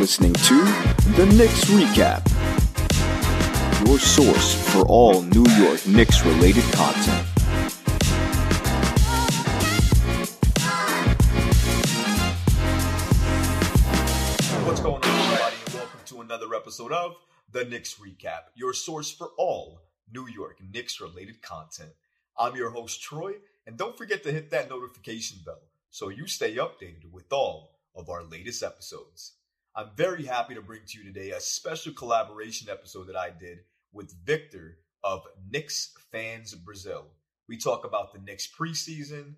listening to the Knicks Recap, your source for all New York Knicks related content. What's going on, everybody? Welcome to another episode of the Knicks Recap, your source for all New York Knicks related content. I'm your host, Troy, and don't forget to hit that notification bell so you stay updated with all of our latest episodes. I'm very happy to bring to you today a special collaboration episode that I did with Victor of Knicks Fans Brazil. We talk about the Knicks preseason,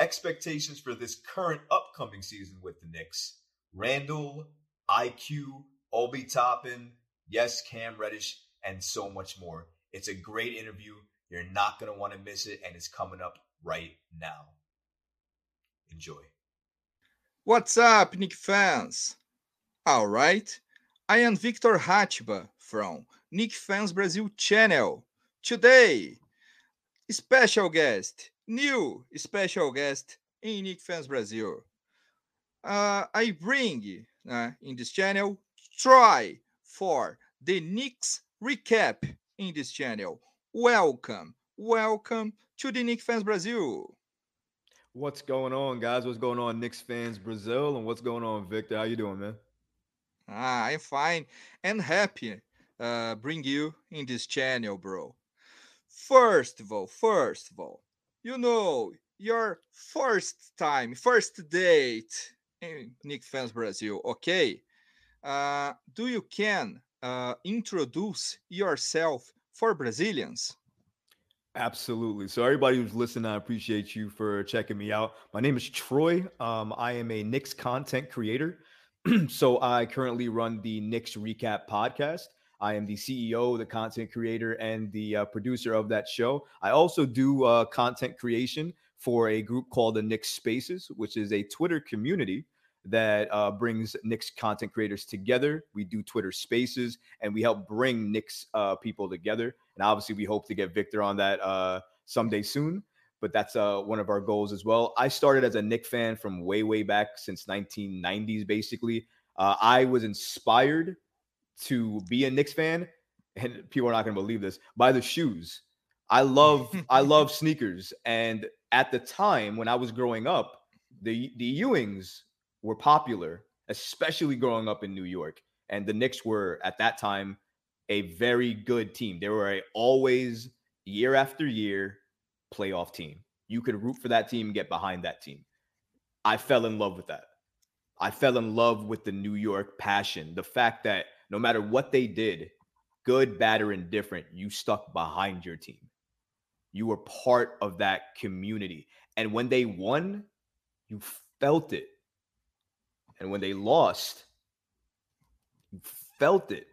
expectations for this current upcoming season with the Knicks, Randle, IQ, Obi Toppin, yes, Cam Reddish, and so much more. It's a great interview. You're not going to want to miss it, and it's coming up right now. Enjoy. What's up, Knick fans? All right, I am Victor Hatschbach from Nick Fans Brazil channel. Today, special guest, new special guest in Nick Fans Brazil. Uh, I bring uh, in this channel Troy for the Knicks recap in this channel. Welcome, welcome to the Nick Fans Brazil. What's going on, guys? What's going on, Knicks fans Brazil, and what's going on, Victor? How you doing, man? Ah, I'm fine and happy uh bring you in this channel, bro. First of all, first of all, you know your first time, first date in Nick Fans Brazil, okay? Uh, do you can uh, introduce yourself for Brazilians? Absolutely. So, everybody who's listening, I appreciate you for checking me out. My name is Troy. Um, I am a Knicks content creator. so, I currently run the Knicks Recap podcast. I am the CEO, the content creator, and the uh, producer of that show. I also do uh, content creation for a group called the Knicks Spaces, which is a Twitter community that uh, brings Knicks content creators together. We do Twitter Spaces, and we help bring Knicks uh, people together. And obviously, we hope to get Victor on that uh, someday soon. But that's uh, one of our goals as well. I started as a Knick fan from way, way back since 1990s. Basically, uh, I was inspired to be a Knicks fan, and people are not going to believe this by the shoes. I love, I love sneakers, and at the time when I was growing up, the the Ewings were popular, especially growing up in New York. And the Knicks were at that time a very good team. They were a always year after year playoff team. You could root for that team and get behind that team. I fell in love with that. I fell in love with the New York passion. The fact that no matter what they did, good, bad, or indifferent, you stuck behind your team. You were part of that community. And when they won, you felt it. And when they lost, you felt it.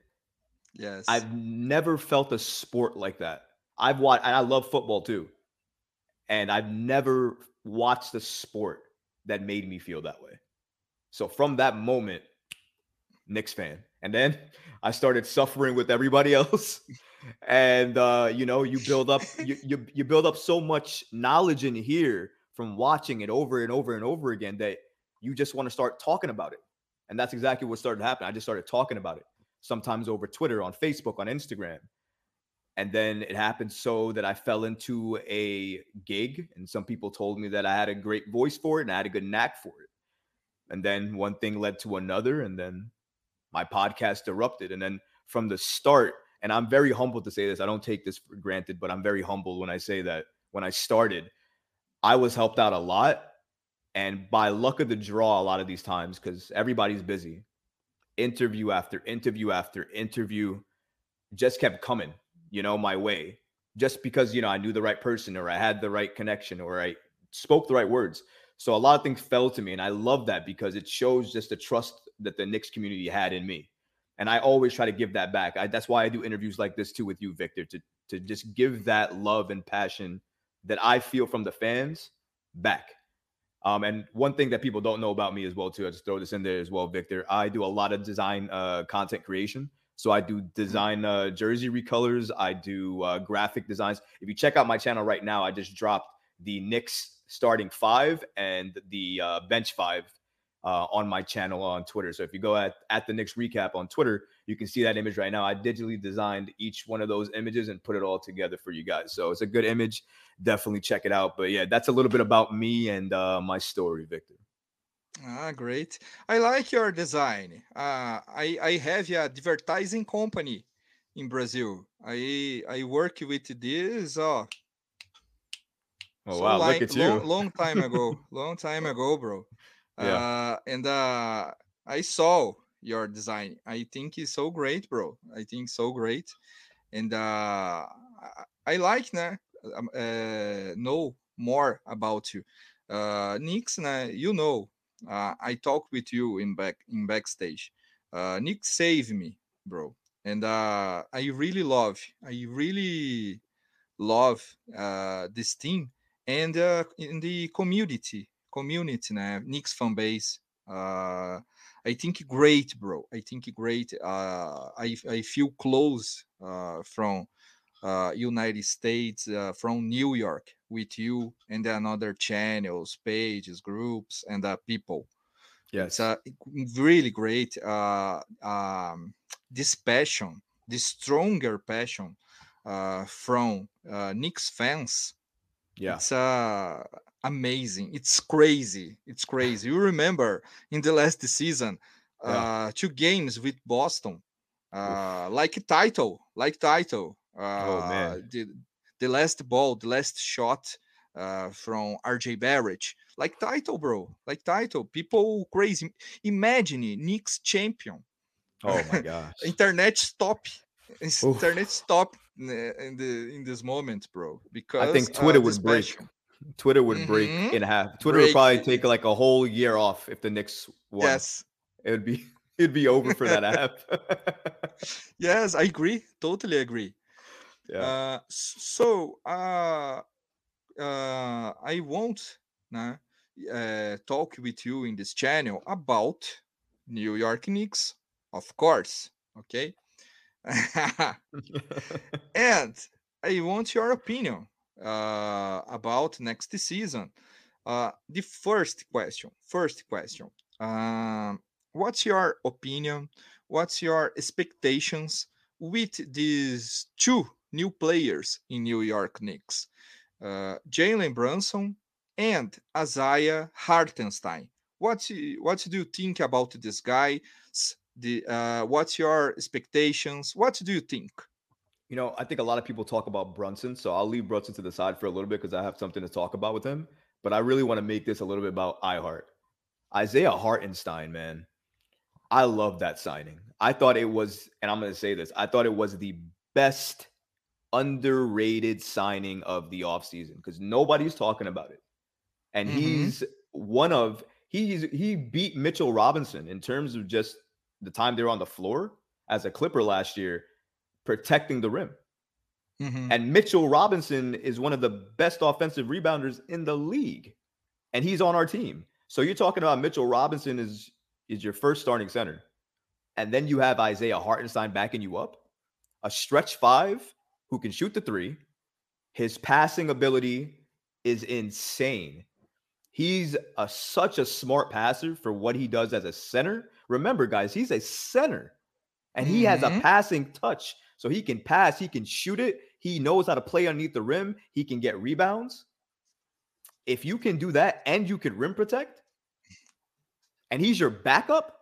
Yes. I've never felt a sport like that. I've watched, and I love football too. And I've never watched a sport that made me feel that way. So from that moment, Knicks fan. And then I started suffering with everybody else. and uh, you know, you build up you, you you build up so much knowledge in here from watching it over and over and over again that you just want to start talking about it. And that's exactly what started happening. I just started talking about it, sometimes over Twitter, on Facebook, on Instagram. And then it happened so that I fell into a gig, and some people told me that I had a great voice for it and I had a good knack for it. And then one thing led to another, and then my podcast erupted. And then from the start, and I'm very humbled to say this, I don't take this for granted, but I'm very humbled when I say that when I started, I was helped out a lot and by luck of the draw, a lot of these times, because everybody's busy, interview after interview after interview just kept coming, you know, my way. Just because, you know, I knew the right person or I had the right connection or I spoke the right words. So a lot of things fell to me. And I love that because it shows just the trust that the Knicks community had in me. And I always try to give that back. I, that's why I do interviews like this too with you, Victor, to, to just give that love and passion that I feel from the fans back. Um, and one thing that people don't know about me as well, too, I just throw this in there as well, Victor. I do a lot of design uh, content creation. So I do design uh, jersey recolors. I do uh, graphic designs. If you check out my channel right now, I just dropped the Knicks starting five and the uh, bench five uh, on my channel on Twitter. So if you go at at the Knicks recap on Twitter, you can see that image right now. I digitally designed each one of those images and put it all together for you guys. So it's a good image. Definitely check it out. But yeah, that's a little bit about me and uh, my story, Victor. Ah, great. I like your design. Uh, I I have a advertising company in Brazil. I I work with this. Oh, Oh so wow, look at you. long long time ago, long time ago, bro. Yeah. Uh, and uh, I saw your design. I think it's so great, bro. I think so great, and uh, I, like uh, know more about you. Uh, Knicks, nah, you know, uh, I talk with you in back in backstage. Uh, Knicks saved me, bro, and uh, I really love. I really love uh, this team and uh, in the community community né? Knicks fan base uh, I think great bro I think great uh, I, I feel close uh, from uh, United States uh, from New York with you and another channels pages groups and uh, people Yes. it's uh, really great uh, um, this passion this stronger passion uh, from uh, Knicks fans yeah. it's uh amazing. It's crazy. It's crazy. You remember in the last season, Yeah. uh two games with Boston. Uh like title, like title. Uh Oh, man. the the last ball, the last shot uh from RJ Barrett. Like title, bro. Like title. People crazy. Imagine Knicks champion. Oh my gosh. Internet stop. Oof. Internet stop uh, in the in this moment, bro. Because I think uh, Twitter this would break. passion. Twitter would break Mhm. in half. Twitter would probably take like a whole year off if the Knicks won. Yes. It would be it'd be over for that app. Yes, I agree. Totally agree. Yeah. Uh, so uh, uh, I won't nah, uh, talk with you in this channel about New York Knicks, of course. Okay. and I want your opinion uh, about next season. Uh, the first question. First question. Um, what's your opinion? What's your expectations with these two new players in New York Knicks, uh, Jalen Brunson and Isaiah Hartenstein? What what do you think about this guy? The uh, what's your expectations? What do you think? You know, I think a lot of people talk about Brunson, so I'll leave Brunson to the side for a little bit because I have something to talk about with him. But I really want to make this a little bit about I-Hart. Isaiah Hartenstein, man. I love that signing. I thought it was, and I'm going to say this, I thought it was the best underrated signing of the offseason because nobody's talking about it. And Mhm. he's one of he's he beat Mitchell Robinson in terms of just the time they were on the floor as a Clipper last year, protecting the rim. Mhm. And Mitchell Robinson is one of the best offensive rebounders in the league. And he's on our team. So you're talking about Mitchell Robinson is is your first starting center. And then you have Isaiah Hartenstein backing you up. A stretch five who can shoot the three. His passing ability is insane. He's a such a smart passer for what he does as a center. Remember, guys, he's a center and he has a Mhm. passing touch. So he can pass, he can shoot it, he knows how to play underneath the rim, he can get rebounds. If you can do that and you can rim protect, and he's your backup,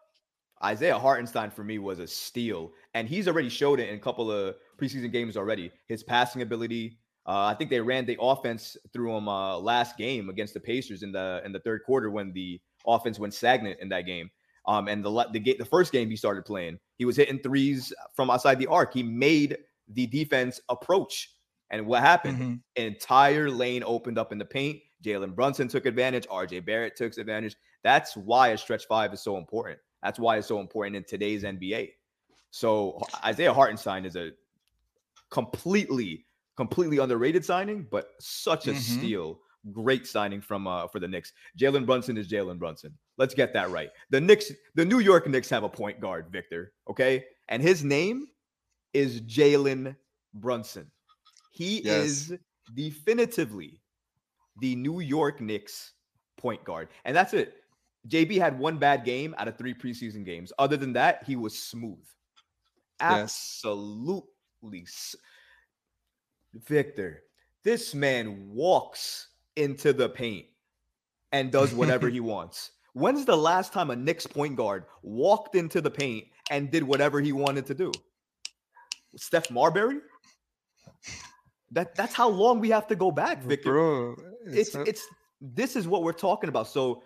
Isaiah Hartenstein for me was a steal. And he's already showed it in a couple of preseason games already. His passing ability. Uh, I think they ran the offense through him uh, last game against the Pacers in the in the third quarter when the offense went stagnant in that game. Um, and the the the first game he started playing, he was hitting threes from outside the arc. He made the defense approach. And what happened? Mhm. entire lane opened up in the paint. Jalen Brunson took advantage. RJ Barrett took advantage. That's why a stretch five is so important. That's why it's so important in today's NBA. So Isaiah Hartenstein is a completely, completely underrated signing, but such a Mhm. steal. Great signing from uh for the Knicks. Jalen Brunson is Jalen Brunson. Let's get that right. The Knicks, the New York Knicks have a point guard, Victor. Okay, and his name is Jalen Brunson. He Yes. is definitively the New York Knicks point guard. And that's it. JB had one bad game out of three preseason games. Other than that, he was smooth. Yes. Absolutely. s- Victor, this man walks into the paint and does whatever he wants. When's the last time a Knicks point guard walked into the paint and did whatever he wanted to do? Steph Marbury? That that's how long we have to go back, Victor Bro, it's a- it's this is what we're talking about. So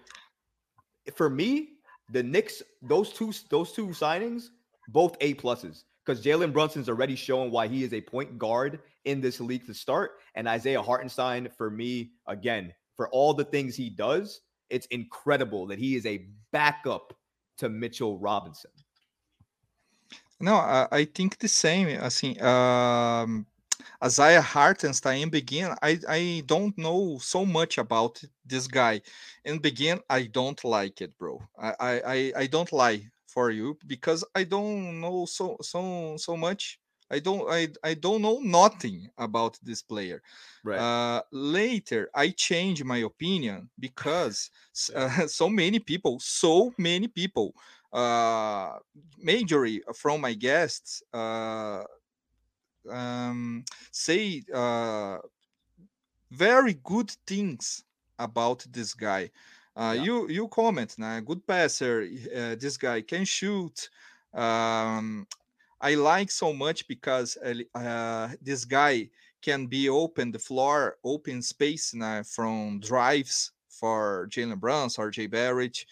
for me, the Knicks, those two those two signings, both A pluses. Because Jalen Brunson's already showing why he is a point guard in this league to start. And Isaiah Hartenstein, for me, again, for all the things he does, it's incredible that he is a backup to Mitchell Robinson. No, I, I think the same. Assim, um, Isaiah Hartenstein in begin, I, I don't know so much about this guy. In begin, I don't like it, bro. I, I, I, I don't lie for you because I don't know so so so much. I don't I, I don't know nothing about this player. Right. Uh, later, I changed my opinion because uh, so many people, so many people, uh, majorly from my guests, uh, um, say uh, very good things about this guy. Uh, Yeah. You you comment, nah, good passer. Uh, this guy can shoot. Um, I like so much because uh, uh, this guy can be open the floor, open space nah, from drives for Jalen Brunson or Jay Barrett,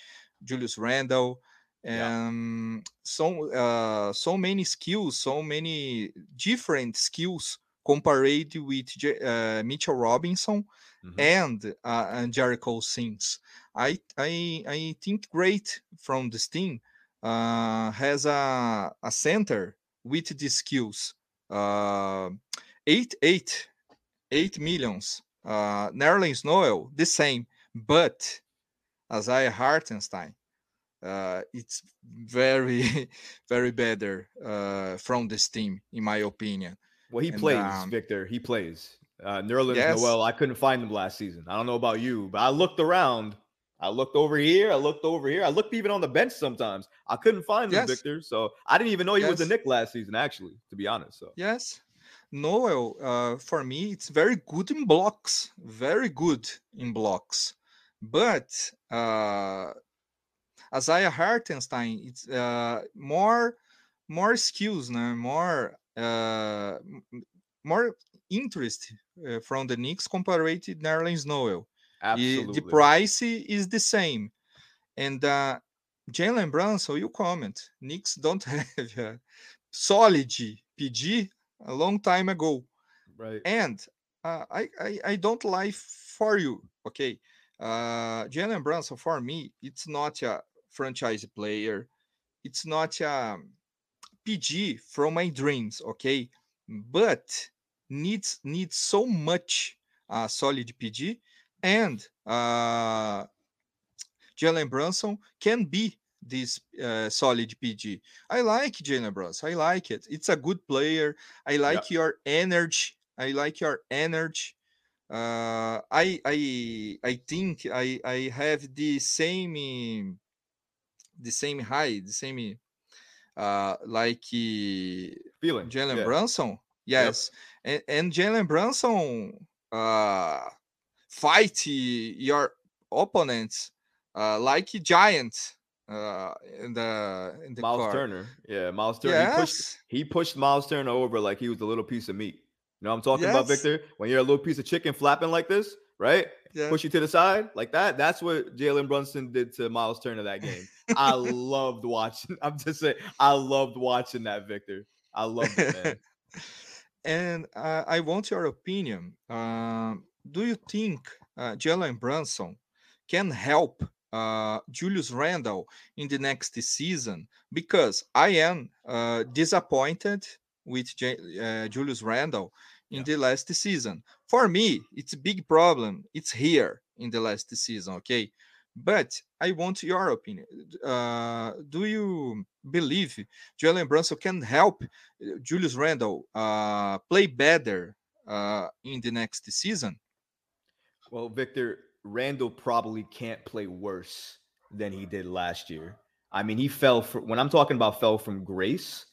Julius Randle. Yeah. Um, so uh, so many skills, so many different skills compared with J- uh, Mitchell Robinson Mhm. and uh, and Jericho Sims. I I I think great from this team uh, has a a center with the skills. Uh, eight eight eight millions. Uh, Nerlens Noel the same, but Isaiah Hartenstein. Uh, it's very, very better uh, from this team, in my opinion. Well, he And, plays, um, Victor. He plays. Uh, Nerlens Yes. Noel, I couldn't find him last season. I don't know about you, but I looked around. I looked over here. I looked over here. I looked even on the bench sometimes. I couldn't find him, Yes. Victor. So I didn't even know he was a Knick last season, actually, to be honest. So Yes. Noel, uh, for me, it's very good in blocks, very good in blocks. But uh, Isaiah Hartenstein, it's uh, more more skills, né? more uh, more interest uh, from the Knicks compared to Nerlens Noel. Absolutely. the price is the same. And uh, Jalen Brunson, you comment, Knicks don't have a solid PG a long time ago. right. And uh, I, I I don't lie for you, okay? Uh, Jalen Brunson for me, it's not a franchise player. It's not a PG from my dreams, okay? But needs needs so much uh, solid PG, and uh, Jalen Brunson can be this uh, solid PG. I like Jalen Brunson. I like it. It's a good player. I like your energy. I like your energy. Uh, I I I think I I have the same the same high, the same uh like uh, Feeling. Jalen yeah. Brunson. Yes. And, and Jalen Brunson uh fight your opponents uh like giants uh in the in the Miles court. Turner. Yeah, Miles Turner. He pushed Yes. he pushed Miles Turner over like he was a little piece of meat. You know what I'm talking about, Victor? When you're a little piece of chicken flapping like this, right? Yeah. Push you to the side like that. That's what Jalen Brunson did to Miles Turner that game. I loved watching. I'm just saying, I loved watching that, Victor. I loved it, man. and uh, I want your opinion. Um, do you think uh, Jalen Brunson can help uh, Julius Randle in the next season? Because I am uh, disappointed with J- uh, Julius Randle in Yeah. the last season. For me, it's a big problem. It's here in the last season, okay? But I want your opinion. Uh, do you believe Jalen Brunson can help uh, Julius Randle uh, play better uh, in the next season? Well, Victor, Randle probably can't play worse than he did last year. I mean, he fell for when I'm talking about fell from grace,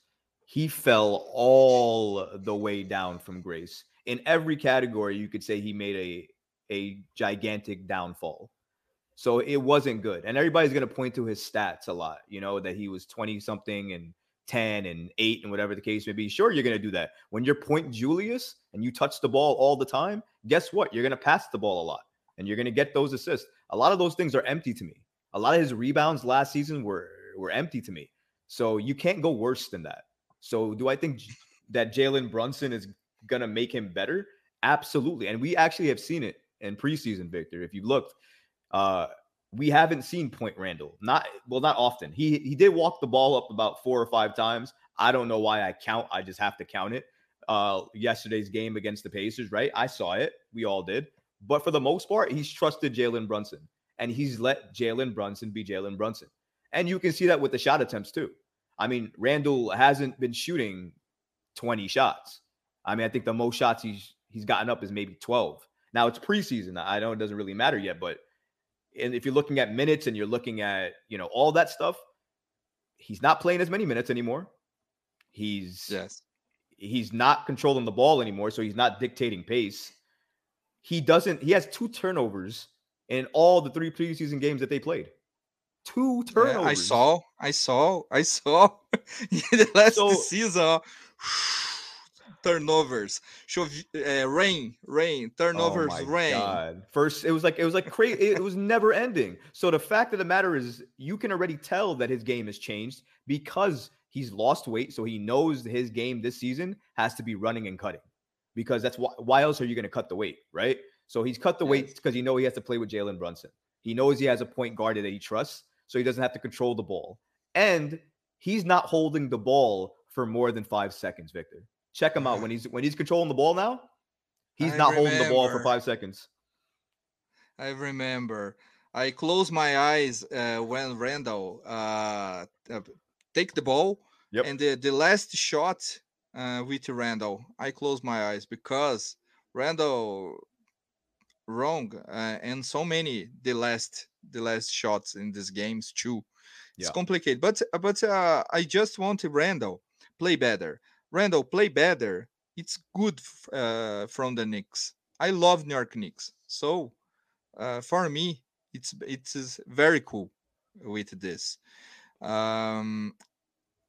he fell all the way down from grace. In every category, you could say he made a a gigantic downfall. So it wasn't good. And everybody's going to point to his stats a lot, you know, that he was 20 something and 10 and 8 and whatever the case may be. Sure, you're going to do that. When you're Point Julius and you touch the ball all the time, guess what? You're going to pass the ball a lot and you're going to get those assists. A lot of those things are empty to me. A lot of his rebounds last season were were empty to me. So you can't go worse than that. So do I think that Jalen Brunson is going to make him better? Absolutely. And we actually have seen it in preseason, Victor. If you looked, uh, we haven't seen Point Randle. Not well, not often. He he did walk the ball up about four or five times. I don't know why I count. I just have to count it. Uh, yesterday's game against the Pacers, right? I saw it. We all did. But for the most part, he's trusted Jalen Brunson, and he's let Jalen Brunson be Jalen Brunson. And you can see that with the shot attempts too. I mean, Randle hasn't been shooting 20 shots. I mean, I think the most shots he's he's gotten up is maybe 12. Now it's preseason. I know it doesn't really matter yet, but and if you're looking at minutes and you're looking at you know all that stuff, he's not playing as many minutes anymore. He's yes, he's not controlling the ball anymore, so he's not dictating pace. He doesn't. He has two turnovers in all the three preseason games that they played. Two turnovers. Yeah, I saw. I saw. I saw. the last so, season turnovers. Show uh, rain, rain, turnovers, oh rain. God. First, it was like it was like crazy. it was never ending. So the fact of the matter is, you can already tell that his game has changed because he's lost weight. So he knows his game this season has to be running and cutting, because that's why. Why else are you going to cut the weight, right? So he's cut the yes. weight because he know he has to play with Jalen Brunson. He knows he has a point guard that he trusts, so he doesn't have to control the ball, and he's not holding the ball for more than five seconds, Victor. Check him out when he's when he's controlling the ball now. He's I not remember. holding the ball for five seconds. I remember. I close my eyes uh, when Randle uh, uh, take the ball, yep. and the, the last shot uh, with Randle, I close my eyes because Randle wrong uh, and so many the last the last shots in these games too. It's yeah. complicated, but but uh, I just want Randle play better. Randle, play better. It's good uh, from the Knicks. I love New York Knicks. So uh, for me, it's it's very cool with this. Um,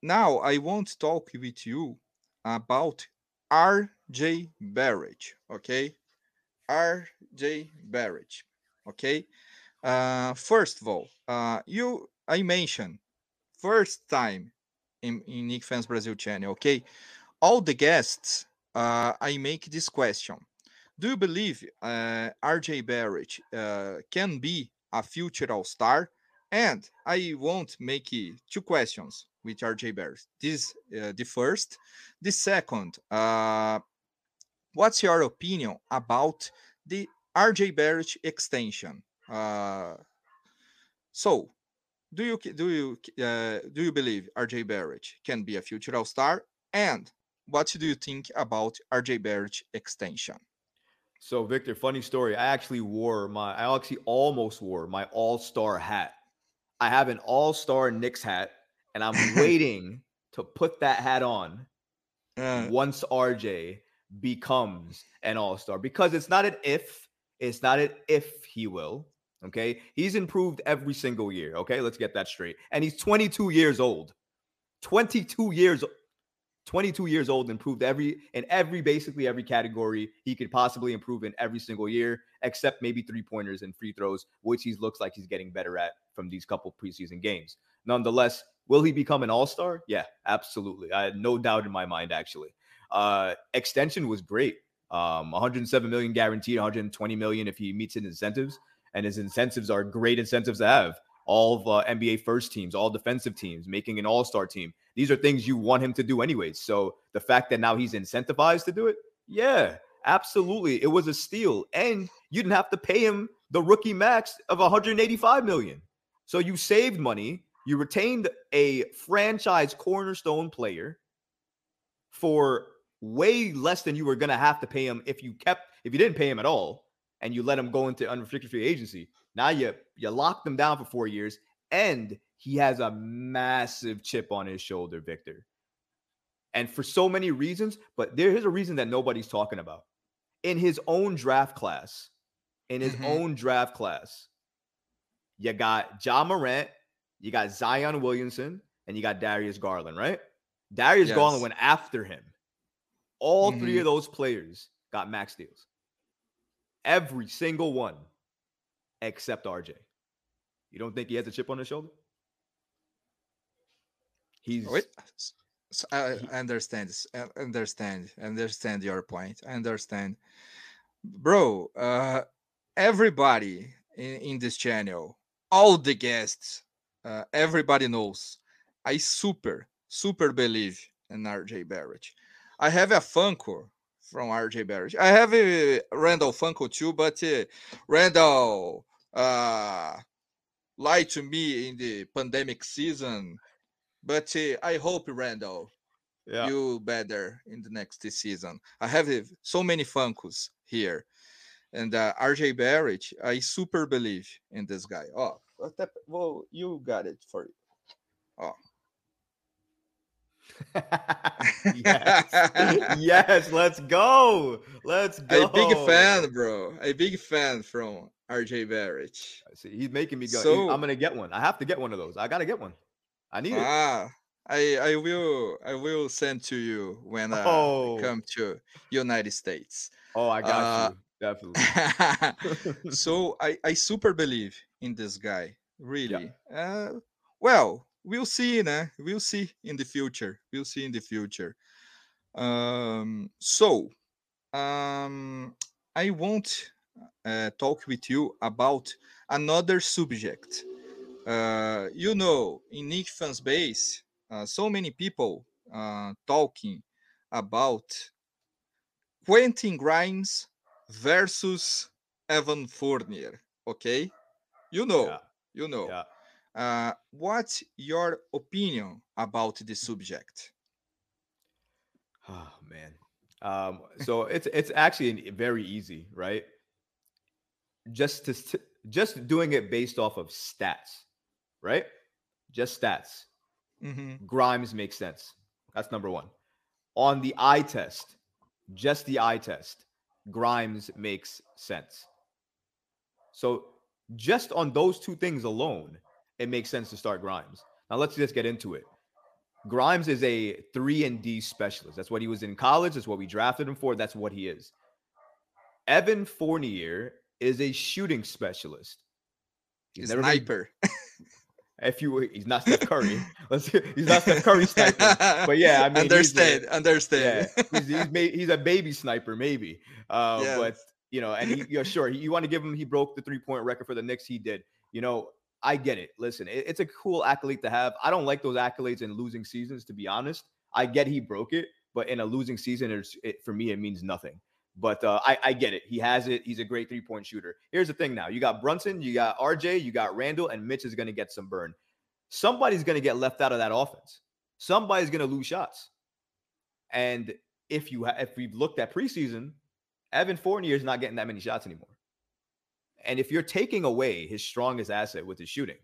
now I want to talk with you about RJ Barrett. Okay, RJ Barrett. Okay. Uh, first of all, uh, you I mentioned first time in, in Knick Fans Brazil channel. Okay, all the guests, uh, I make this question: Do you believe uh, RJ Barrett uh, can be a future All Star? And I won't make two questions with RJ Barrett. This uh, the first. The second, uh, what's your opinion about the RJ Barrett extension? Uh, so do you do you uh, do you believe RJ Barrett can be a future All Star? And what do you think about RJ Barrett extension? So Victor, funny story. I actually wore my I actually almost wore my All Star hat. I have an All Star Knicks hat, and I'm waiting to put that hat on uh, once RJ becomes an All Star because it's not an if, it's not an if he will. Okay. He's improved every single year. Okay. Let's get that straight. And he's 22 years old. 22 years 22 years old improved every in every basically every category he could possibly improve in every single year except maybe three pointers and free throws which he looks like he's getting better at from these couple preseason games nonetheless will he become an all-star yeah absolutely i had no doubt in my mind actually uh extension was great um 107 million guaranteed 120 million if he meets his incentives and his incentives are great incentives to have. All of uh, NBA first teams, all defensive teams, making an all star team. These are things you want him to do anyways. So the fact that now he's incentivized to do it, yeah, absolutely. It was a steal. And you didn't have to pay him the rookie max of 185 million. So you saved money. You retained a franchise cornerstone player for way less than you were going to have to pay him if you kept if you didn't pay him at all and you let him go into unrestricted free agency. Now you you lock them down for four years And he has a massive chip on his shoulder, Victor. And for so many reasons, but there is a reason that nobody's talking about. In his own draft class, in his Mhm. own draft class, you got Ja Morant, you got Zion Williamson, and you got Darius Garland, right? Darius Garland went after him. All three Mhm. of those players got max deals. Every single one except RJ. You don't think he has a chip on his shoulder? He's Wait, s- s- I understand. I understand. Understand your point. I understand, bro. Uh, everybody in, in this channel, all the guests, uh, everybody knows. I super super believe in RJ Barrett. I have a Funko from RJ Barrett. I have a Randle Funko too, but uh, Randle uh, lied to me in the pandemic season. But uh, I hope Randle yeah. you better in the next season. I have uh, so many Funkos here, and uh, RJ Barrett, I super believe in this guy. Oh, well, you got it for you. Oh, yes. yes, let's go. Let's go. a big fan, bro. A big fan from RJ Barrett. See, he's making me go. So- I'm gonna get one. I have to get one of those. I gotta get one. I need it. Ah, I I will I will send to you when Oh. I come to United States. Oh, I got uh, you. Definitely. so I, I super believe in this guy really uh, well we'll see nah? we'll see in the future we'll see in the future um so um i won't uh, talk with you about another subject uh you know in nick fans base uh, so many people uh talking about quentin grimes versus Evan Fournier. Okay, you know, Yeah. you know. yeah. Uh, what's your opinion about the subject? Oh man. Um, so it's it's actually very easy, right? Just to st- just doing it based off of stats, right? Just stats. Mm-hmm. Grimes makes sense. That's number one. On the eye test, just the eye test, Grimes makes sense. So just on those two things alone, it makes sense to start Grimes. Now let's just get into it. Grimes is a three and D specialist. That's what he was in college. That's what we drafted him for. That's what he is. Evan Fournier is a shooting specialist. He's never been- Sniper. if you he's not Steph Curry. Let's he's not Steph Curry sniper. But yeah, I mean he's a- understand, understand. yeah, he's he's, ma- he's a baby sniper, maybe. Uh. But you know, and he, yeah, sure, you want to give him. He broke the three point record for the Knicks. He did. You know, I get it. Listen, it- it's a cool accolade to have. I don't like those accolades in losing seasons, to be honest. I get he broke it, but in a losing season, it, for me, it means nothing. But uh, I, I get it. He has it. He's a great three point shooter. Here's the thing now you got Brunson, you got RJ, you got Randle, and Mitch is going to get some burn. Somebody's going to get left out of that offense. Somebody's going to lose shots. And if you ha- if we've looked at preseason, Evan Fournier is not getting that many shots anymore. And if you're taking away his strongest asset with his shooting,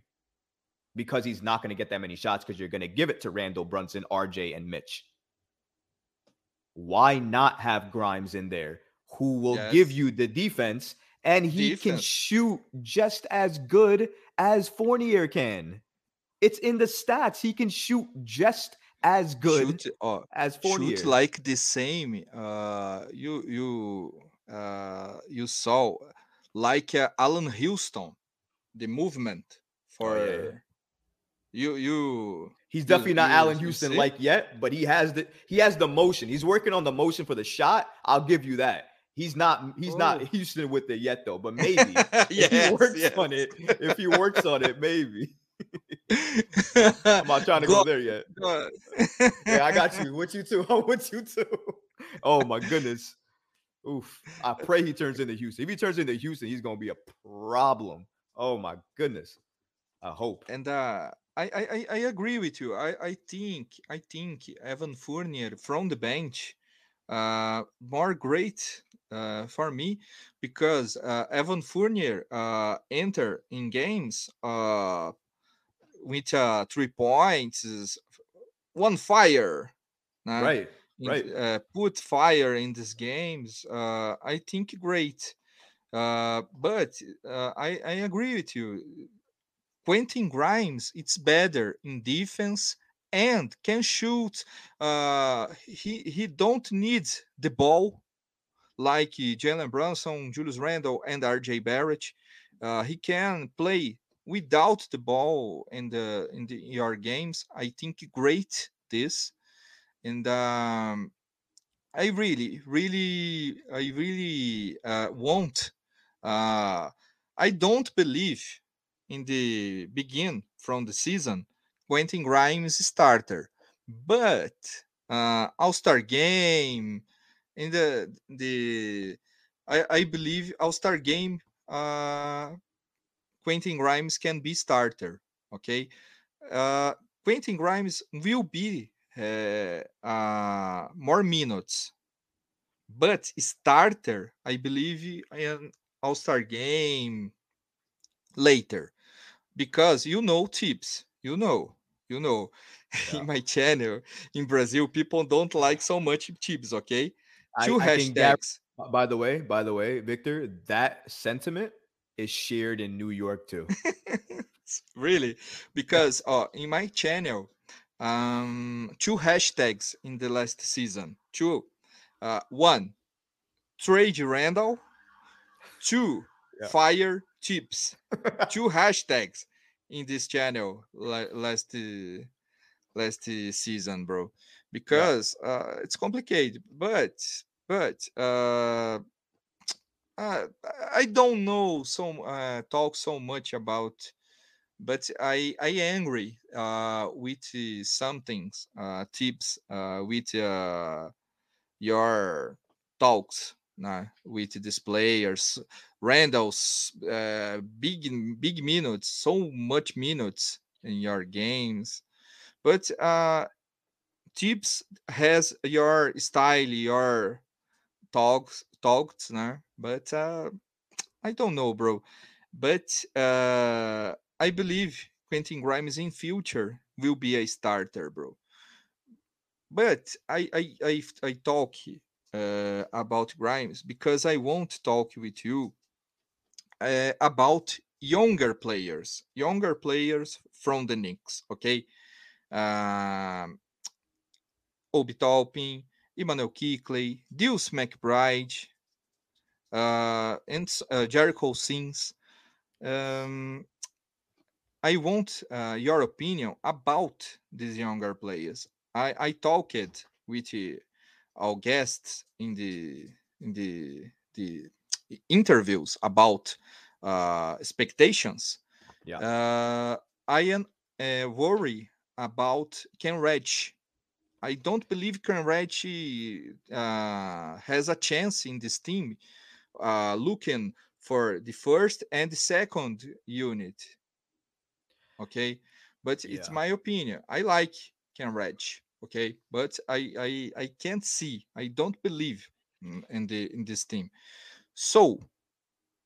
because he's not going to get that many shots, because you're going to give it to Randle Brunson, RJ, and Mitch. Why not have Grimes in there, who will give you the defense, and he can shoot just as good as Fournier can. It's in the stats. He can shoot just as good Shoot, oh, as Fournier. shoot like the same. Uh, you you uh you saw like uh, Allan Houston, the movement for Oh, yeah, yeah. you you He's You- definitely not Allan Houston like yet, but he has the he has the motion. He's working on the motion for the shot. I'll give you that. He's not he's not Oh. Houston with it yet though, but maybe if he works yes. on it, if he works on it, maybe. I'm not trying to go Go- there yet. Yeah, I got you. With you too. I'm with you too. Oh my goodness. Oof. I pray he turns into Houston. If he turns into Houston, he's gonna be a problem. Oh my goodness. I hope. and uh, I, I I- agree with you. I I think I think Evan Fournier from the bench, uh, more great uh, for me because uh, Evan Fournier uh, enter in games uh, with uh, three points, is one fire. nah, Right. Right. uh, put fire in these games. Uh, I think great. Uh, but uh, I, I agree with you. Quentin Grimes, it's better in defense and can shoot. Uh, he he don't need the ball like Jalen Brunson, Julius Randle, and RJ Barrett. Uh, he can play without the ball in the in the your games. I think great this, and um, I really, really, I really uh, want. Uh, I don't believe in the begin from the season Quentin Grimes starter, but uh, All Star game in the the I, I believe All Star game uh, Quentin Grimes can be starter. Okay, uh, Quentin Grimes will be uh, uh, more minutes, but starter I believe in All Star game later. Because you know Thibs you know you know Yeah. in my channel in brazil people don't like so much tips okay? Two I hashtags. Uh, By the way, by the way, Victor, that sentiment is shared in New York too. really? Because uh, in my channel um two hashtags in the last season. Two uh one trade randle. Two Yeah. fire Thibs two hashtags in this channel last uh, last uh, season bro. Because uh it's complicated but but uh uh, I don't know so uh, talk so much about, but I I angry uh, with uh, some things uh, Thibs uh, with uh, your talks nah, with these players. Randle's uh, big big minutes, so much minutes in your games, but uh, Thibs has your style, your talks talks, nah, but uh, I don't know, bro. But uh, I believe Quentin Grimes in future will be a starter, bro. But I I I, I talk uh, about Grimes because I won't talk with you uh, about younger players, younger players from the Knicks. Okay, um, Obi Toppin, Immanuel Quickley, Deuce McBride, uh, and uh, Jericho Sims. Um, I want uh, your opinion about these younger players. I, I talked with uh, our guests in the in the the interviews about uh, expectations. Yeah. Uh, I am uh, worried about Cam Reddish. I don't believe Cam Reddish uh, has a chance in this team. Uh, looking for the first and the second unit. Okay, but it's my opinion. I like Cam Reddish. Okay, but I I I can't see. I don't believe in in the in this team. So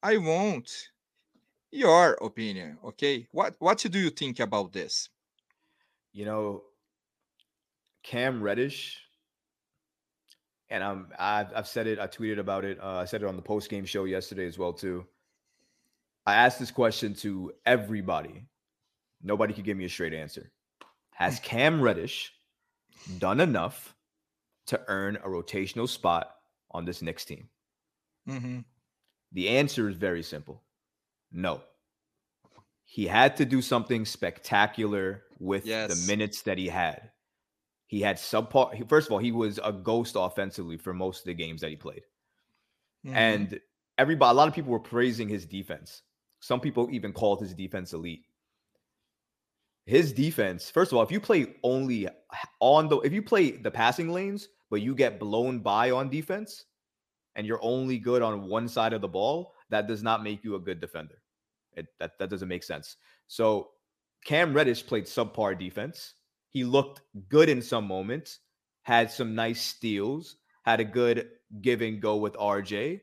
I want your opinion. Okay, what what do you think about this? You know, Cam Reddish, and I'm I've, I've said it. I tweeted about it. Uh, I said it on the post game show yesterday as well too. I asked this question to everybody. Nobody could give me a straight answer. Has Cam Reddish done enough to earn a rotational spot on this Knicks team? Mhm. The answer is very simple. No. He had to do something spectacular with Yes. the minutes that he had. He had subpar. First of all, he was a ghost offensively for most of the games that he played. Mhm. And everybody, a lot of people were praising his defense. Some people even called his defense elite. His defense, first of all, if you play only on the, if you play the passing lanes, but you get blown by on defense, and you're only good on one side of the ball, that does not make you a good defender. It, that that doesn't make sense. So Cam Reddish played subpar defense. He looked good in some moments, had some nice steals, had a good give and go with RJ,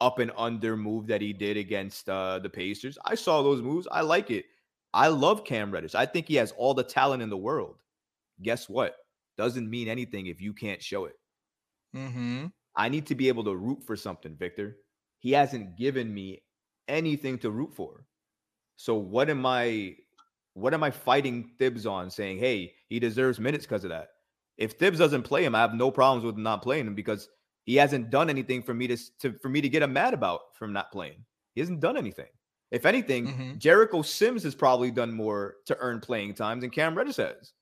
up and under move that he did against uh, the Pacers. I saw those moves. I like it. I love Cam Reddish. I think he has all the talent in the world. Guess what? Doesn't mean anything if you can't show it. Mm-hmm. I need to be able to root for something, Victor. He hasn't given me anything to root for. So what am I what am I fighting Thibs on saying, hey, he deserves minutes because of that? If Thibs doesn't play him, I have no problems with not playing him because he hasn't done anything for me to, to for me to get him mad about from not playing. He hasn't done anything. If anything, Mhm. Jericho Sims has probably done more to earn playing time than Cam Reddish has.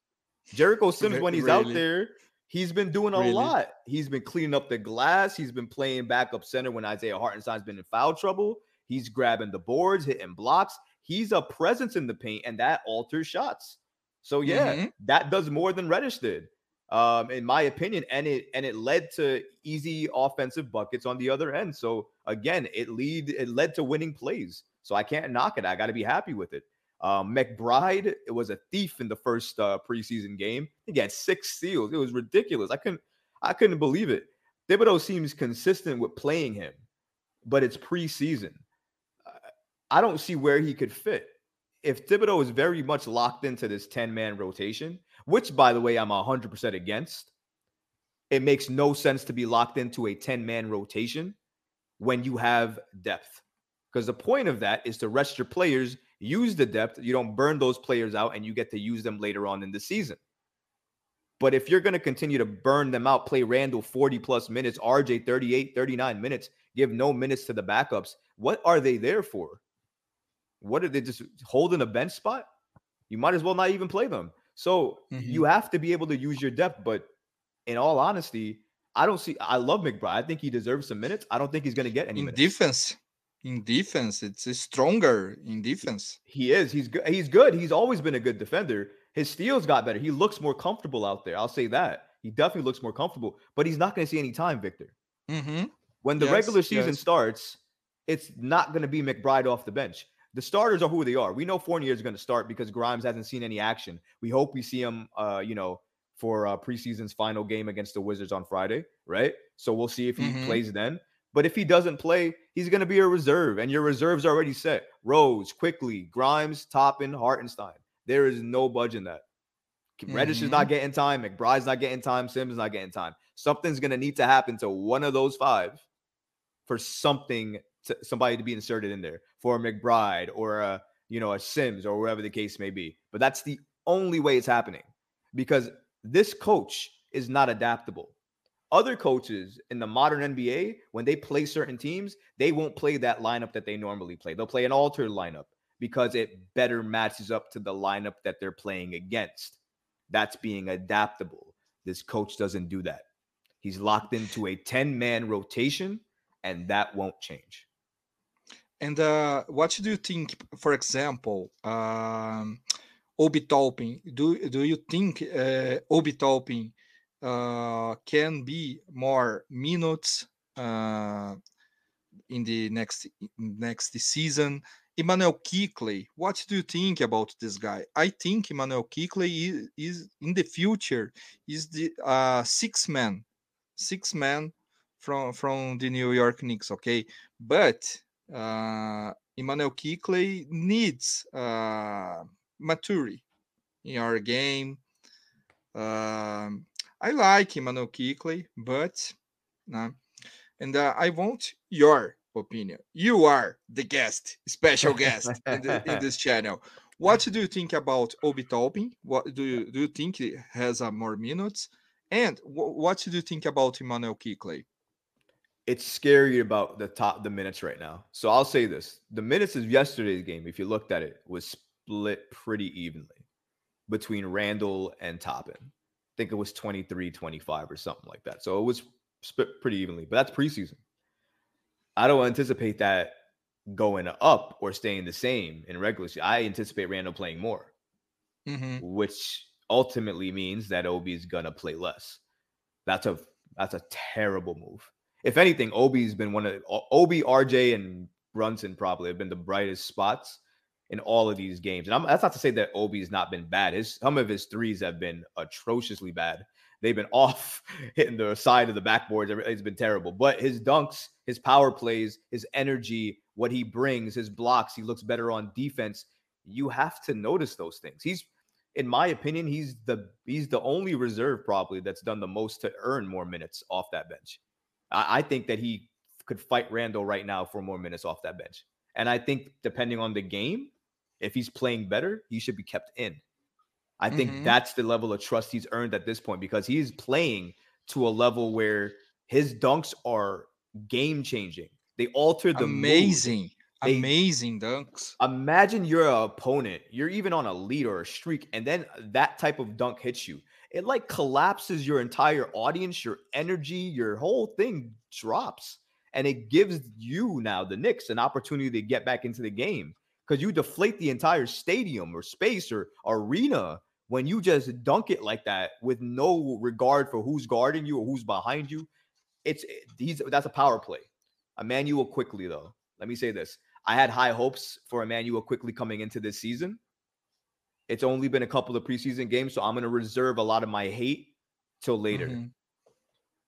Jericho Sims, when he's out there, he's been doing a Really? lot. He's been cleaning up the glass. He's been playing backup center when Isaiah Hartenstein's been in foul trouble. He's grabbing the boards, hitting blocks. He's a presence in the paint, and that alters shots. So yeah, Mhm. that does more than Reddish did, um, in my opinion, and it and it led to easy offensive buckets on the other end. So again, it lead it led to winning plays. So I can't knock it. I got to be happy with it. Um, McBride it was a thief in the first uh, preseason game. He had six steals. It was ridiculous. I couldn't I couldn't believe it. Thibodeau seems consistent with playing him, but it's preseason. Uh, I don't see where he could fit. If Thibodeau is very much locked into this 10 man rotation, which by the way, I'm 100% against, it makes no sense to be locked into a 10 man rotation when you have depth. Because the point of that is to rest your players, use the depth. You don't burn those players out and you get to use them later on in the season. But if you're going to continue to burn them out, play Randle 40 plus minutes, RJ 38, 39 minutes, give no minutes to the backups, what are they there for? What are they just holding a bench spot? You might as well not even play them. So you mm-hmm. have to be able to use your depth. But in all honesty, I don't see. I love McBride. I think he deserves some minutes. I don't think he's going to get any In minutes. defense, in defense, it's stronger in defense. He is. He's good. He's good. He's always been a good defender. His steals got better. He looks more comfortable out there. I'll say that. He definitely looks more comfortable. But he's not going to see any time, Victor. Mm-hmm. When the Yes, regular season yes. starts, it's not going to be McBride off the bench. The starters are who they are. We know Fournier is going to start because Grimes hasn't seen any action. We hope we see him, uh, you know, for uh, preseason's final game against the Wizards on Friday, right? So we'll see if he Mhm. plays then. But if he doesn't play, he's going to be a reserve, and your reserves are already set. Rose, Quickley, Grimes, Toppin, Hartenstein. There is no budging that. Reddish is not mm-hmm. getting time. McBride's not getting time. Sims is not getting time. Something's going to need to happen to one of those five for something to somebody to be inserted in there for a McBride or a you know a Sims or wherever the case may be. But that's the only way it's happening because this coach is not adaptable. Other coaches in the modern NBA, when they play certain teams, they won't play that lineup that they normally play. They'll play an altered lineup because it better matches up to the lineup that they're playing against. That's being adaptable. This coach doesn't do that. He's locked into a 10 man rotation, and that won't change. And uh, what do you think, for example, um, Obi Toppin? Do do you think uh, Obi Toppin uh, can be more minutes uh, in the next next season? Immanuel Quickley, what do you think about this guy? I think Immanuel Quickley is, is in the future is the uh, six man, six man from from the New York Knicks. Okay, but uh, Immanuel Quickley needs uh, maturity in our game. Um, I like Immanuel Quickley, but no. and uh, I want your opinion. You are the guest, special guest in, the, in this channel. What do you think about Obi Toppin? What do you do? You think he has uh, more minutes? And wh- what do you think about Immanuel Quickley? It's scary about the top the minutes right now. So I'll say this: the minutes of yesterday's game, if you looked at it, was split pretty evenly between Randle and Toppin. Think it was 23 25 or something like that. So it was split pretty evenly, but that's preseason. I don't anticipate that going up or staying the same in regular season. I anticipate Randle playing more, Mhm. which ultimately means that Obi is gonna play less. That's a that's a terrible move. If anything, Obi's been one of Obi, RJ, and Brunson probably have been the brightest spots in all of these games. And I'm, that's not to say that Obi's not been bad. His some of his threes have been atrociously bad. They've been off hitting the side of the backboards. It's been terrible. But his dunks, his power plays, his energy, what he brings, his blocks, he looks better on defense. you have to notice those things. He's in my opinion, he's the he's the only reserve probably that's done the most to earn more minutes off that bench. I, I think that he could fight Randle right now for more minutes off that bench. And I think depending on the game, if he's playing better, he should be kept in. I think Mhm. that's the level of trust he's earned at this point because he's playing to a level where his dunks are game changing. They alter the mood. Amazing, They- amazing dunks. Imagine you're an opponent, you're even on a lead or a streak, and then that type of dunk hits you. It like collapses your entire audience, your energy, your whole thing drops. And it gives you now, the Knicks, an opportunity to get back into the game because you deflate the entire stadium or space or arena when you just dunk it like that with no regard for who's guarding you or who's behind you. It's he's that's a power play. Immanuel Quickley though. Let me say this. I had high hopes for Immanuel Quickley coming into this season. It's only been a couple of preseason games, so I'm going to reserve a lot of my hate till later. Mhm.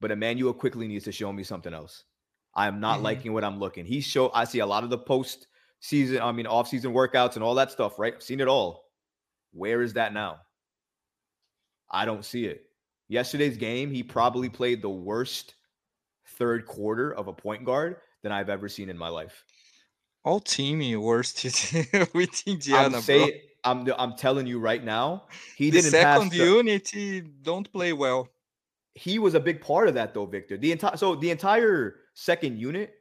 But Immanuel Quickley needs to show me something else. I am not Mhm. liking what I'm looking. He show I see a lot of the post season, I mean off season workouts and all that stuff, right? I've seen it all. Where is that now? I don't see it. Yesterday's game, he probably played the worst third quarter of a point guard than I've ever seen in my life. All teamy worst with Indiana, I'm Indiana, bro. saying, I'm I'm telling you right now, he the didn't pass. second the- unit he don't play well. he was a big part of that though, Victor. The entire so the entire second unit,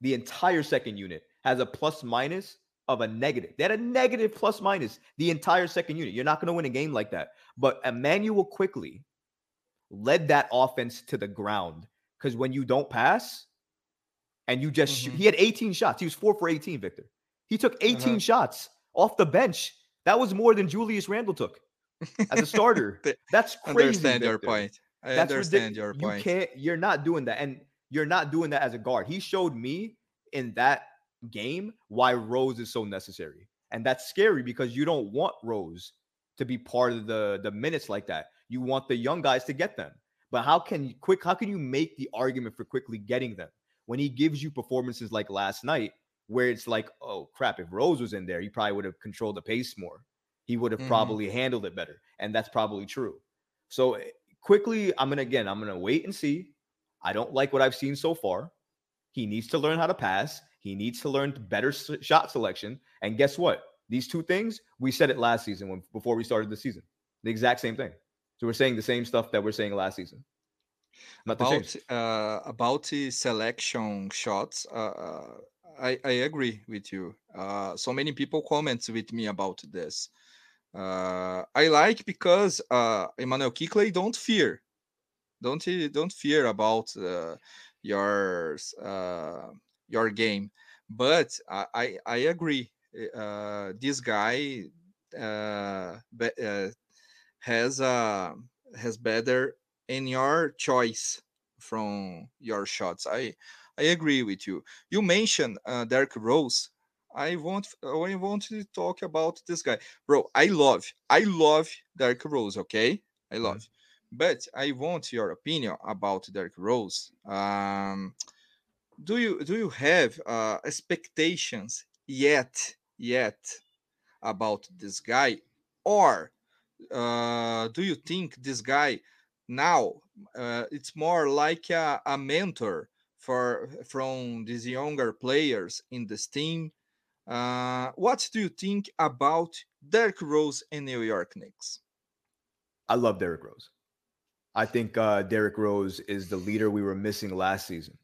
the entire second unit has a plus minus of a negative. They had a negative plus minus the entire second unit. You're not going to win a game like that. But Immanuel Quickley led that offense to the ground because when you don't pass and you just shoot, Mhm. he had 18 shots. He was four for 18, Victor. He took 18 Uh-huh. shots off the bench. That was more than Julius Randle took as a starter. That's crazy. Understand your point. I That's understand ridic- your you can't. You're not doing that, and you're not doing that as a guard. He showed me in that game why Rose is so necessary, and that's scary because you don't want Rose to be part of the the minutes like that. You want the young guys to get them. But how can you quick? How can you make the argument for Quickley getting them when he gives you performances like last night, where it's like, oh crap, if Rose was in there, he probably would have controlled the pace more. He would have Mhm. probably handled it better, and that's probably true. So eh, Quickley, I'm gonna again, I'm gonna wait and see. I don't like what I've seen so far. He needs to learn how to pass. He needs to learn better shot selection. And guess what? These two things we said it last season when before we started the season. The exact same thing. So we're saying the same stuff that we're saying last season. Nothing about uh, about the selection shots uh, uh, I, I agree with you uh, so many people comments with me about this uh, i like because uh, Immanuel Quickley don't fear don't don't fear about uh, your uh, your game but i i, I agree uh, this guy uh, be, uh, has uh, has better in your choice from your shots. I I agree with you. You mentioned uh, Derrick Rose. I want I want to talk about this guy, bro. I love I love Derrick Rose. Okay, I love, but I want your opinion about Derrick Rose. Um, do you do you have uh, expectations yet yet about this guy, or uh, do you think this guy now uh, it's more like a, a mentor for from these younger players in this team uh, what do you think about Derrick Rose and New York Knicks? I love Derrick Rose. I think uh, Derrick Rose is the leader we were missing last season.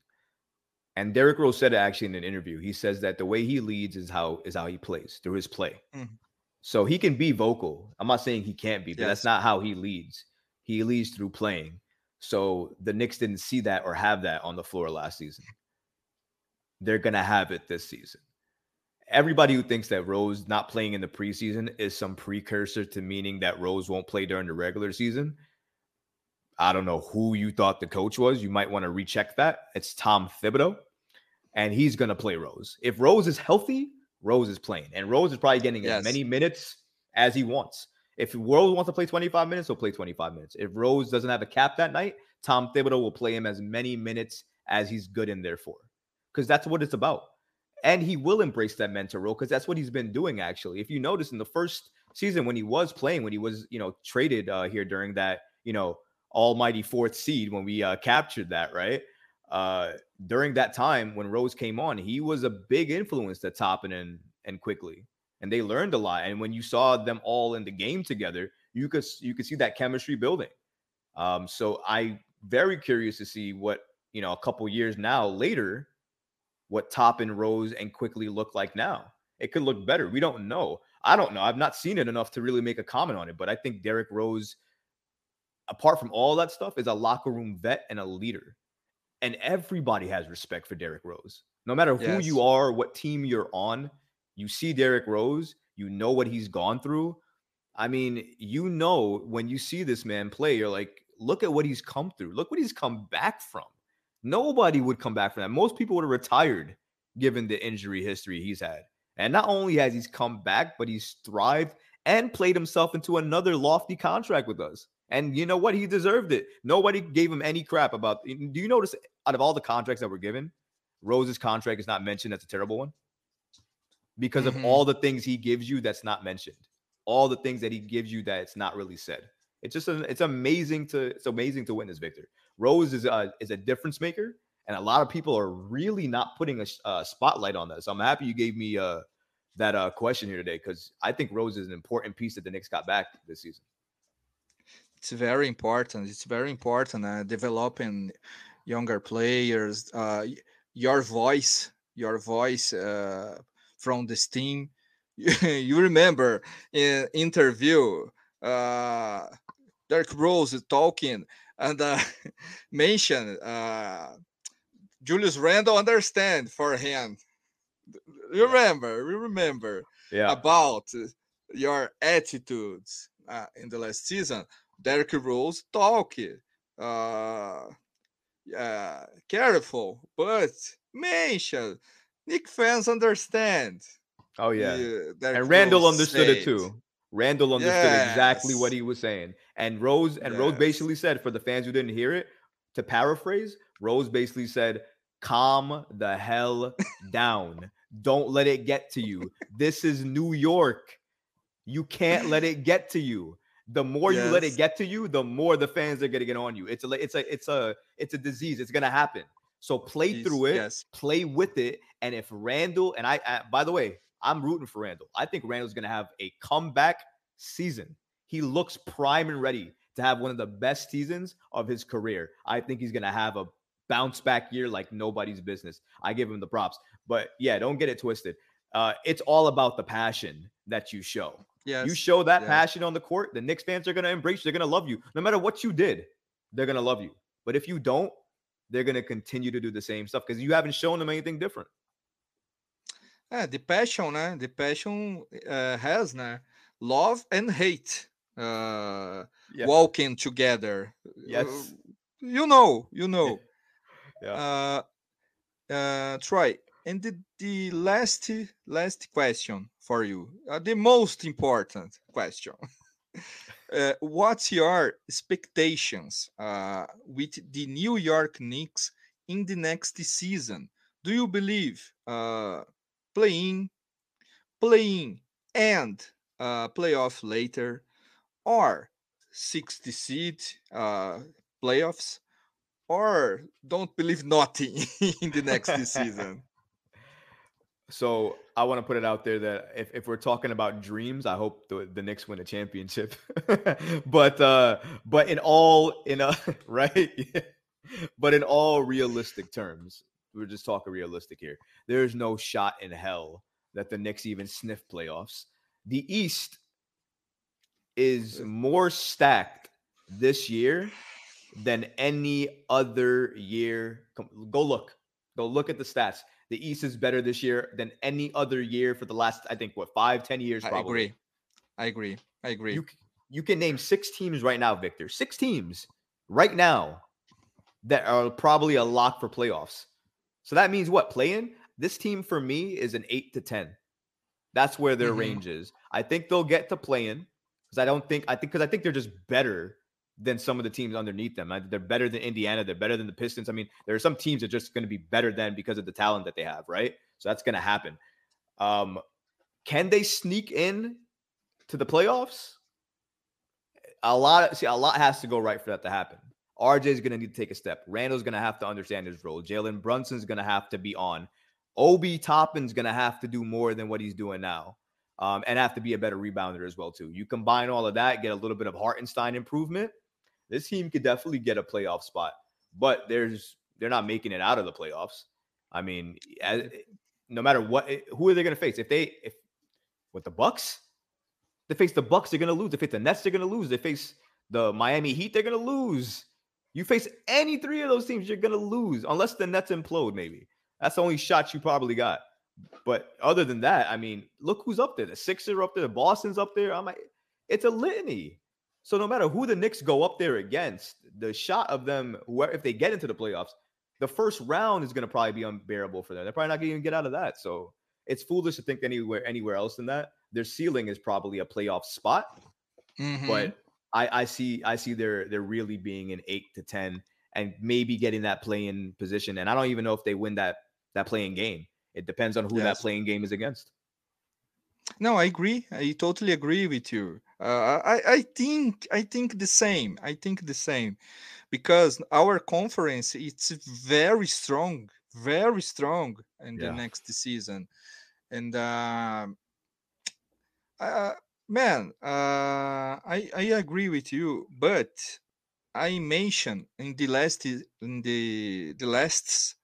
And Derrick Rose said it actually in an interview. He says that the way he leads is how is how he plays through his play. Mhm. So he can be vocal. I'm not saying he can't be, but that's not how he leads. He leads through playing. So the Knicks didn't see that or have that on the floor last season. They're gonna have it this season. Everybody who thinks that Rose not playing in the preseason is some precursor to meaning that Rose won't play during the regular season. I don't know who you thought the coach was. You might want to recheck that. It's Tom Thibodeau, and he's going to play Rose. If Rose is healthy, Rose is playing, and Rose is probably getting Yes. as many minutes as he wants. If Rose wants to play 25 minutes, he'll play 25 minutes. If Rose doesn't have a cap that night, Tom Thibodeau will play him as many minutes as he's good in there for, because that's what it's about. and he will embrace that mentor role because that's what he's been doing. Actually, if you notice in the first season when he was playing, when he was you know traded uh, here during that you know almighty fourth seed when we uh, captured that right. Uh, during that time when Rose came on, he was a big influence to Toppin and and Quickley, and they learned a lot. And when you saw them all in the game together, you could you could see that chemistry building. Um, so I very curious to see what you know a couple years now later what Toppin Rose and Quickley look like now. It could look better. We don't know. I don't know. I've not seen it enough to really make a comment on it, but I think Derrick Rose, apart from all that stuff, is a locker room vet and a leader. And everybody has respect for Derrick Rose. No matter who Yes. you are, what team you're on, you see Derrick Rose, you know what he's gone through. I mean, you know, when you see this man play, you're like, look at what he's come through. Look what he's come back from. Nobody would come back from that. Most people would have retired given the injury history he's had. And not only has he's come back, but he's thrived and played himself into another lofty contract with us. And you know what? He deserved it. Nobody gave him any crap about. Do you notice out of all the contracts that were given, Rose's contract is not mentioned That's a terrible one because Mhm. of all the things he gives you that's not mentioned, all the things that he gives you that it's not really said. It's just a, it's amazing to it's amazing to witness, Victor. Rose is a is a difference maker, and a lot of people are really not putting a, a spotlight on that. So I'm happy you gave me uh that uh question here today because I think Rose is an important piece that the Knicks got back this season. It's very important. It's very important uh, developing younger players. Uh, your voice, your voice uh, from this team. you remember in interview, uh, Derrick Rose talking and uh, mention uh, Julius Randle understand for him. You remember? You remember? Yeah, about your attitudes uh, in the last season, Derrick Rose talk uh, careful, but mention Knick fans understand. oh yeah. and Randle understood it too. Randle understood exactly what he was saying. And Rose and Rose basically said for the fans who didn't hear it, to paraphrase, Rose basically said, "Calm the hell down. Don't let it get to you. This is New York. You can't let it get to you. The more you let it get to you, the more the fans are going to get on you. It's a it's a it's a it's a disease. It's going to happen. So play Yes, through it Yes. play with it. And if Randle and I, I by the way, I'm rooting for Randle. I think Randle's going to have a comeback season. He looks prime and ready to have one of the best seasons of his career. I think he's going to have a bounce back year like nobody's business. I give him the props. But yeah, don't get it twisted. Uh, it's all about the passion that you show. Yes. You show that yes. passion on the court, the Knicks fans are going to embrace you. They're going to love you. No matter what you did, they're going to love you. But if you don't, they're going to continue to do the same stuff because you haven't shown them anything different. É, the passion, né? The passion uh, has, né? Love and hate uh, Yeah. walking together. Yes. Uh, you know, you know. Yeah. Uh, uh, Troy, and the, the last last question for you, uh, the most important question. uh, what's your expectations uh, with the New York Knicks in the next season? Do you believe uh, playing, playing, and uh, playoff later, or 60 seed uh, playoffs, or don't believe nothing in the next season? So I want to put it out there that if, if we're talking about dreams, I hope the, the Knicks win a championship. but uh but in all in a right, but in all realistic terms, we're just talking realistic here. There's no shot in hell that the Knicks even sniff playoffs. The East is more stacked this year than any other year. Go look. Go look at the stats. The East is better this year than any other year for the last, I think, what, five, ten years, I agree. I agree. I agree. You, you can name six teams right now, Victor. Six teams right now that are probably a lock for playoffs. So that means what? Playing this team for me is an eight to 10. That's where their Mhm. range is. I think they'll get to playing because I don't think, I think, because I think they're just better than some of the teams underneath them. They're better than Indiana. They're better than the Pistons. I mean, there are some teams that are just going to be better than because of the talent that they have, right? So that's going to happen. Um, can they sneak in to the playoffs? A lot. See, a lot has to go right for that to happen. RJ is going to need to take a step. Randle's going to have to understand his role. Jalen Brunson's going to have to be on. Obi Toppin's going to have to do more than what he's doing now, um, and have to be a better rebounder as well too. You combine all of that, get a little bit of Hartenstein improvement. This team could definitely get a playoff spot, but there's they're not making it out of the playoffs. I mean, as, no matter what, eh, who are they going to face? If they if with the Bucks, they face the Bucks, they're going to lose. They face the Nets, they're going to lose. They face the Miami Heat, they're going to lose. You face any three of those teams, you're going to lose unless the Nets implode. Maybe that's the only shot you probably got. But other than that, I mean, look who's up there. The Sixers are up there. The Boston's up there. I'm like, it's a litany. So no matter who the Knicks go up there against, the shot of them, where if they get into the playoffs, the first round is going to probably be unbearable for them. They're probably not going to even get out of that. So it's foolish to think anywhere anywhere else than that. Their ceiling is probably a playoff spot, Mhm. but I, I see I see they're they're really being an eight to ten and maybe getting that play-in position. And I don't even know if they win that that play-in game. It depends on who that play-in game is against. No, I agree. I totally agree with you. Uh, I I think I think the same. I think the same, because our conference it's very strong, very strong in the next season, and um, uh, man, uh, I I agree with you. But I mentioned in the last in the the last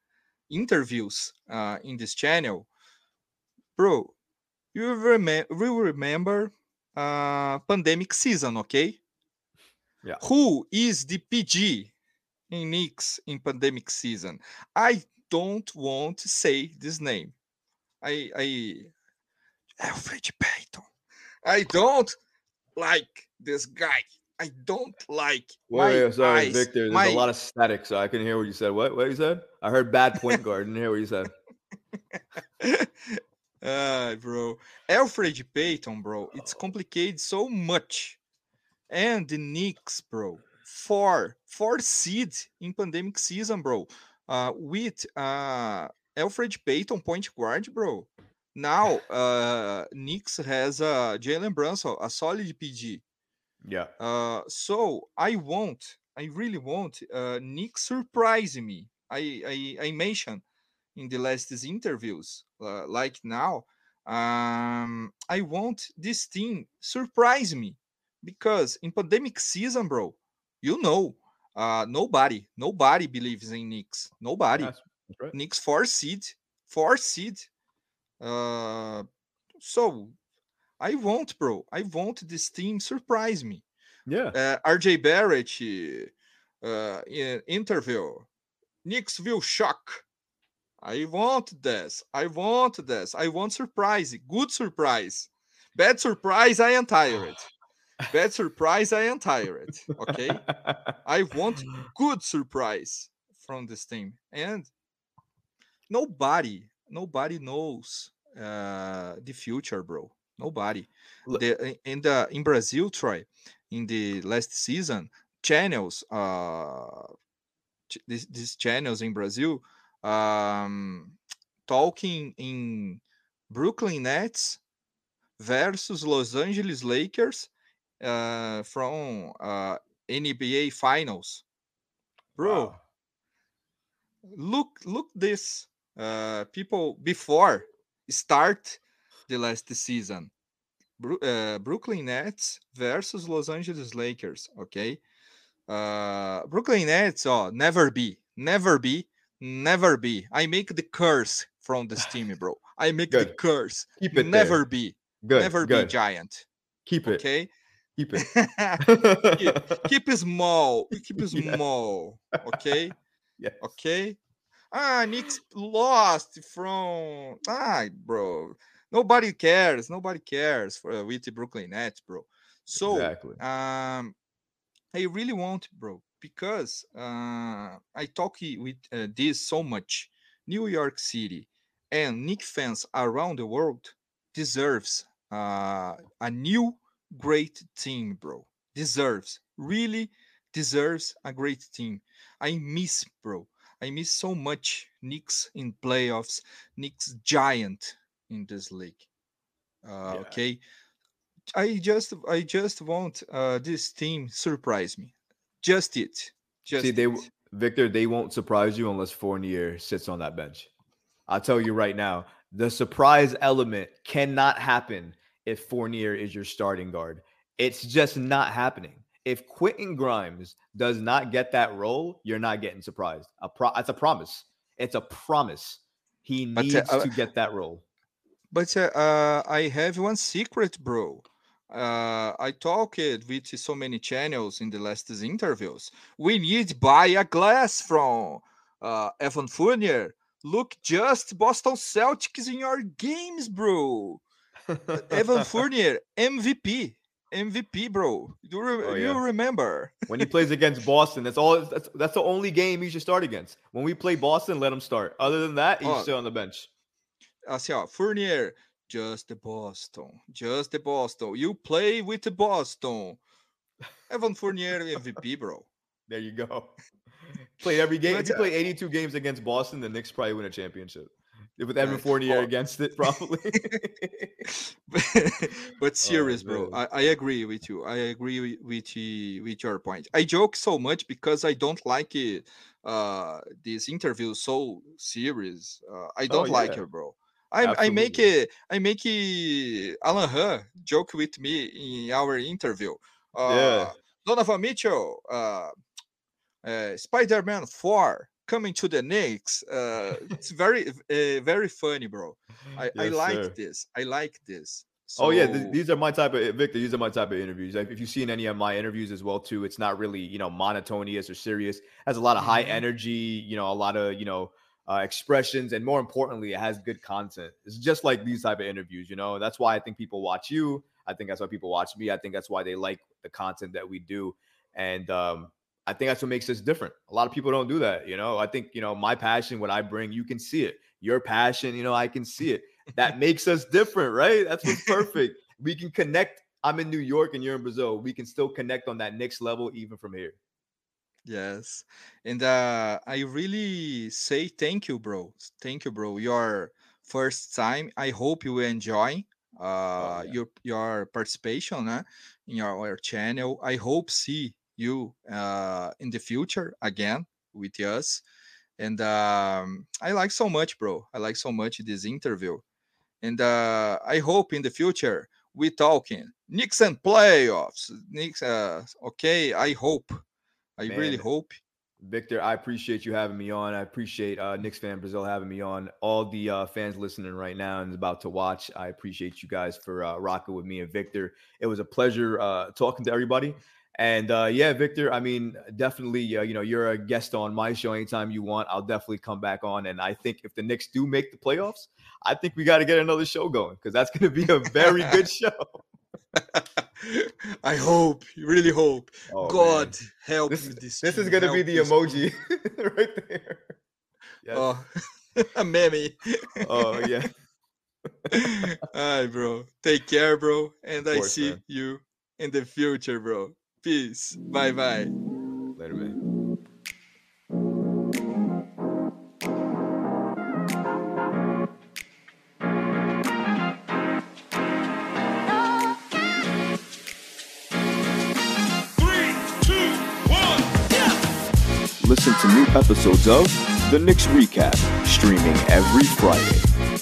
interviews uh, in this channel, bro you remember will remember uh pandemic season okay Yeah. who is the pg in Knicks in pandemic season i don't want to say this name i i Elfrid Payton i don't like this guy i don't like my eyes, Victor. There's my- a lot of static, so I can't hear what you said. What what you said? I heard bad point guard. Didn't hear what you said. uh, bro. Elfrid Payton, bro. It's complicated so much. And the Knicks, bro. Four, four seed in pandemic season, bro. Uh, with uh Elfrid Payton point guard, bro. Now, uh, Knicks has uh Jalen Brunson, a solid PG. Yeah. Uh, so I want, I really want, uh, Nick surprise me. I, I, I mentioned in the last interviews, uh, like now, um, I want this team surprise me because in pandemic season, bro, you know, uh, nobody, nobody believes in Knicks. Nobody. That's, right. Knicks four seed, four seed. Uh, so I want, bro. I want this team surprise me. Yeah. Uh, RJ Barrett uh, in interview. Knicks will shock. I want this. I want this. I want surprise. Good surprise. Bad surprise. I am tired. Bad surprise. I am tired. Okay. I want good surprise from this team. And nobody, nobody knows uh, the future, bro. Nobody. The, in the in Brazil, Troy, in the last season, channels, uh, ch- these, these channels in Brazil, um, talking in Brooklyn Nets versus Los Angeles Lakers uh, from uh, NBA Finals. Bro, Wow. look look this uh people before start the last season Bru- brooklyn nets versus los angeles lakers okay brooklyn nets oh never be never be never be i make the curse from this team bro i make the curse Keep it never there. be good. never good. be giant Keep it. okay Keep it. keep it small keep it Yeah. small okay Yeah. Okay. Ah, Knicks lost from ah, bro. Nobody cares. Nobody cares for uh, with the Brooklyn Nets, bro. So exactly. um, I really want, bro, because uh, I talk with uh, this so much. New York City and Knick fans around the world deserves uh, a new great team, bro. Deserves really deserves a great team. I miss, bro. I miss so much Knicks in playoffs, Knicks giant in this league. Uh, Yeah. Okay, I just I just want uh, this team surprise me. Just it. Just See, they it. w- Victor, they won't surprise you unless Fournier sits on that bench. I'll tell you right now, the surprise element cannot happen if Fournier is your starting guard. It's just not happening. If Quentin Grimes does not get that role, you're not getting surprised. A pro- it's a promise. It's a promise. He But, uh, needs uh, to get that role. But uh, uh, I have one secret, bro. Uh, I talked with so many channels in the last interviews. We need buy a glass from uh, Evan Fournier. Look, just Boston Celtics in your games, bro. Evan Fournier, MVP, MVP, bro. Do you, re- Oh, do you remember? When he plays against Boston, that's all. That's, that's the only game he should start against. When we play Boston, let him start. Other than that, he's Oh. still on the bench. Assim, ó, Fournier, just the Boston, just the Boston. You play with the Boston. Evan Fournier, MVP, bro. There you go. Played every game. If But, you play 82 games against Boston, the Knicks probably win a championship. With Evan Fournier Oh. against it, probably. but serious, bro. I, I agree with you. I agree with with, with your point. I joke so much because I don't like it. Uh, these interviews so serious. Uh, I don't like Oh, yeah. it, bro. I, I make it. I make it. Alan Huh joke with me in our interview. Uh, Yeah. Donovan Mitchell. Uh, uh, Spider-Man Four coming to the Knicks. Uh, it's very uh, very funny, bro. I, I like sir. this. I like this. Oh yeah, th- these are my type of Victor. These are my type of interviews. Like if you've seen any of my interviews as well too, it's not really you know monotonous or serious. It has a lot of high Mhm. energy. You know, a lot of you know uh, expressions, and more importantly, it has good content. It's just like these type of interviews. You know, that's why I think people watch you. I think that's why people watch me. I think that's why they like the content that we do, and um, I think that's what makes us different. A lot of people don't do that. You know, I think you know my passion, what I bring, you can see it. Your passion, you know, I can see it that makes us different, right? That's what's perfect. we can connect. I'm in New York and you're in Brazil. We can still connect on that next level, even from here. Yes. And uh I really say thank you, bro. Thank you, bro. Your first time. I hope you enjoy uh yeah. your your participation uh, in our, our channel. I hope see you uh in the future again with us. And um I like so much, bro. I like so much this interview. And uh I hope in the future we talking Knicks and playoffs. Knicks uh okay, I hope. I really hope. Victor, I appreciate you having me on. I appreciate uh, Knicks fan Brazil having me on. All the uh, fans listening right now and about to watch, I appreciate you guys for uh, rocking with me and Victor. It was a pleasure uh, talking to everybody. And uh, yeah, Victor, I mean, definitely, uh, you know, you're a guest on my show anytime you want. I'll definitely come back on. And I think if the Knicks do make the playoffs, I think we got to get another show going because that's going to be a very good show. I hope, really hope. Oh, man. God help This, me this. this is going to be the emoji right there. Yes. Oh, a meme. Oh, yeah. Alright, bro. Take care, bro. And I course, see man. you in the future, bro. Peace. Bye bye. Later, man. Listen to new episodes of The Knicks Recap, streaming every Friday.